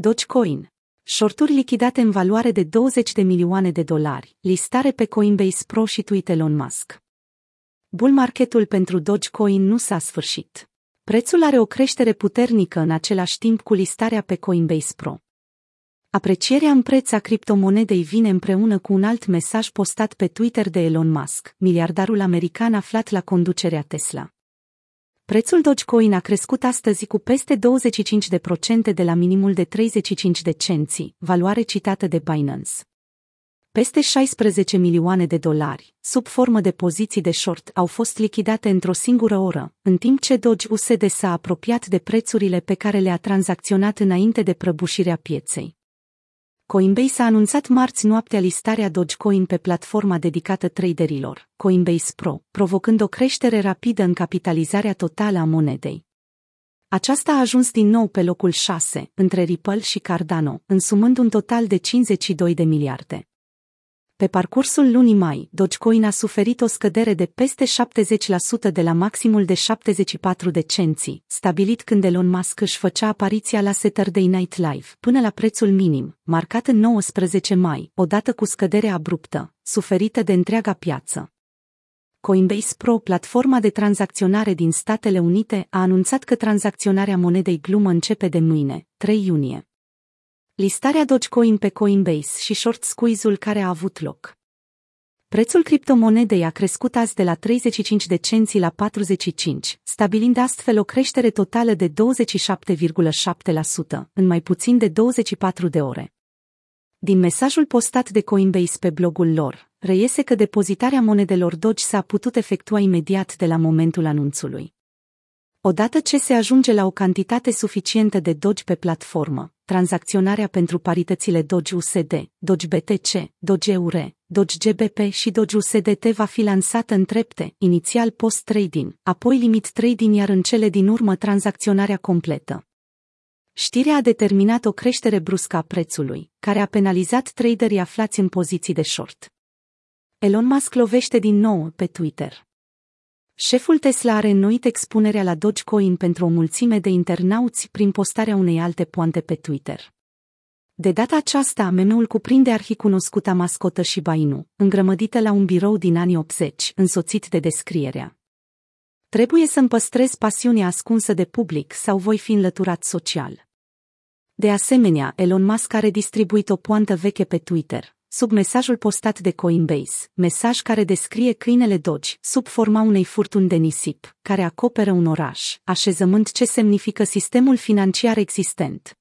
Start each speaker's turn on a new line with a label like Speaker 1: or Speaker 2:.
Speaker 1: Dogecoin. Shorturi lichidate în valoare de 20 de milioane de dolari, listare pe Coinbase Pro și tweet Elon Musk. Bull marketul pentru Dogecoin nu s-a sfârșit. Prețul are o creștere puternică în același timp cu listarea pe Coinbase Pro. Aprecierea în preț a criptomonedei vine împreună cu un alt mesaj postat pe Twitter de Elon Musk, miliardarul american aflat la conducerea Tesla. Prețul Dogecoin a crescut astăzi cu peste 25% de la minimul de 35 de cenți, valoare citată de Binance. Peste 16 milioane de dolari, sub formă de poziții de short, au fost lichidate într-o singură oră, în timp ce Doge USD s-a apropiat de prețurile pe care le-a tranzacționat înainte de prăbușirea pieței. Coinbase a anunțat marți noaptea listarea Dogecoin pe platforma dedicată traderilor, Coinbase Pro, provocând o creștere rapidă în capitalizarea totală a monedei. Aceasta a ajuns din nou pe locul 6, între Ripple și Cardano, însumând un total de 52 de miliarde. Pe parcursul lunii mai, Dogecoin a suferit o scădere de peste 70% de la maximul de 74 de cenți, stabilit când Elon Musk își făcea apariția la Saturday Night Live, până la prețul minim, marcat în 19 mai, odată cu scăderea abruptă, suferită de întreaga piață. Coinbase Pro, platforma de tranzacționare din Statele Unite, a anunțat că tranzacționarea monedei glumă începe de mâine, 3 iunie listarea Dogecoin pe Coinbase și short squeeze-ul care a avut loc. Prețul criptomonedei a crescut azi de la 35 de cenți la 45, stabilind astfel o creștere totală de 27,7% în mai puțin de 24 de ore. Din mesajul postat de Coinbase pe blogul lor, reiese că depozitarea monedelor Doge s-a putut efectua imediat de la momentul anunțului. Odată ce se ajunge la o cantitate suficientă de Doge pe platformă, tranzacționarea pentru paritățile Doge USD, Doge BTC, Doge EUR, Doge GBP și Doge USDT va fi lansată în trepte, inițial post-trading, apoi limit trading iar în cele din urmă tranzacționarea completă. Știrea a determinat o creștere bruscă a prețului, care a penalizat traderii aflați în poziții de short. Elon Musk lovește din nou pe Twitter. Șeful Tesla a reînnoit expunerea la Dogecoin pentru o mulțime de internauți prin postarea unei alte poante pe Twitter. De data aceasta, meme-ul cuprinde arhicunoscuta mascotă și Bainu, îngrămădită la un birou din anii 80, însoțit de descrierea. Trebuie să-mi păstrez pasiunea ascunsă de public sau voi fi înlăturat social. De asemenea, Elon Musk a redistribuit o poantă veche pe Twitter, sub mesajul postat de Coinbase, mesaj care descrie câinele Doge, sub forma unei furtuni de nisip, care acoperă un oraș, așezământ ce semnifică sistemul financiar existent.